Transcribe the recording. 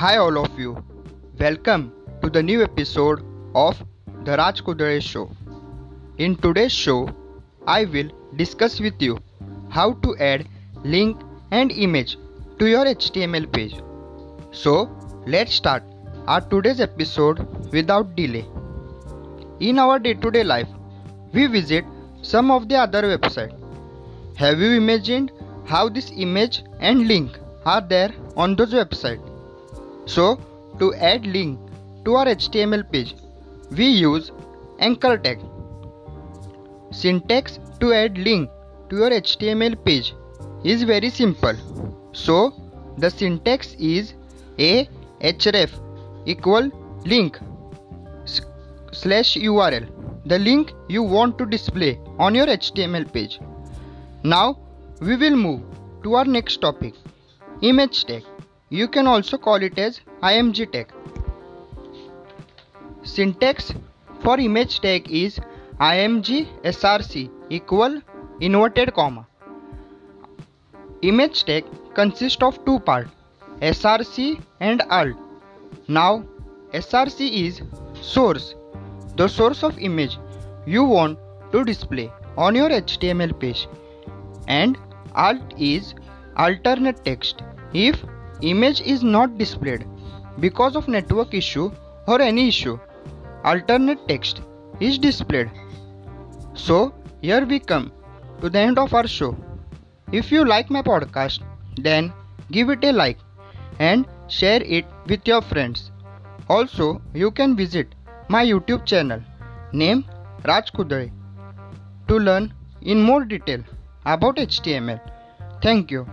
Hi, all of you. Welcome to the new episode of The Raj Kudale Show. In today's show, I will discuss with you how to add link and image to your HTML page. So, let's start our today's episode without delay. In our day to day life, we visit some of the other websites. Have you imagined how this image and link are there on those websites? So, to add link to our HTML page, we use anchor tag. Syntax to add link to your HTML page is very simple. So, the syntax is a href equal link slash url the link you want to display on your html page now we will move to our next topic image tag you can also call it as img tag. Syntax for image tag is img src equal inverted comma. Image tag consists of two parts src and alt. Now src is source. The source of image you want to display on your html page. And alt is alternate text. If image is not displayed. Because of network issue or any issue alternate text is displayed. So here we come to the end of our show. If you like my podcast then give it a like and share it with your friends. Also you can visit my youtube channel name raj kudale to learn in more detail about html thank you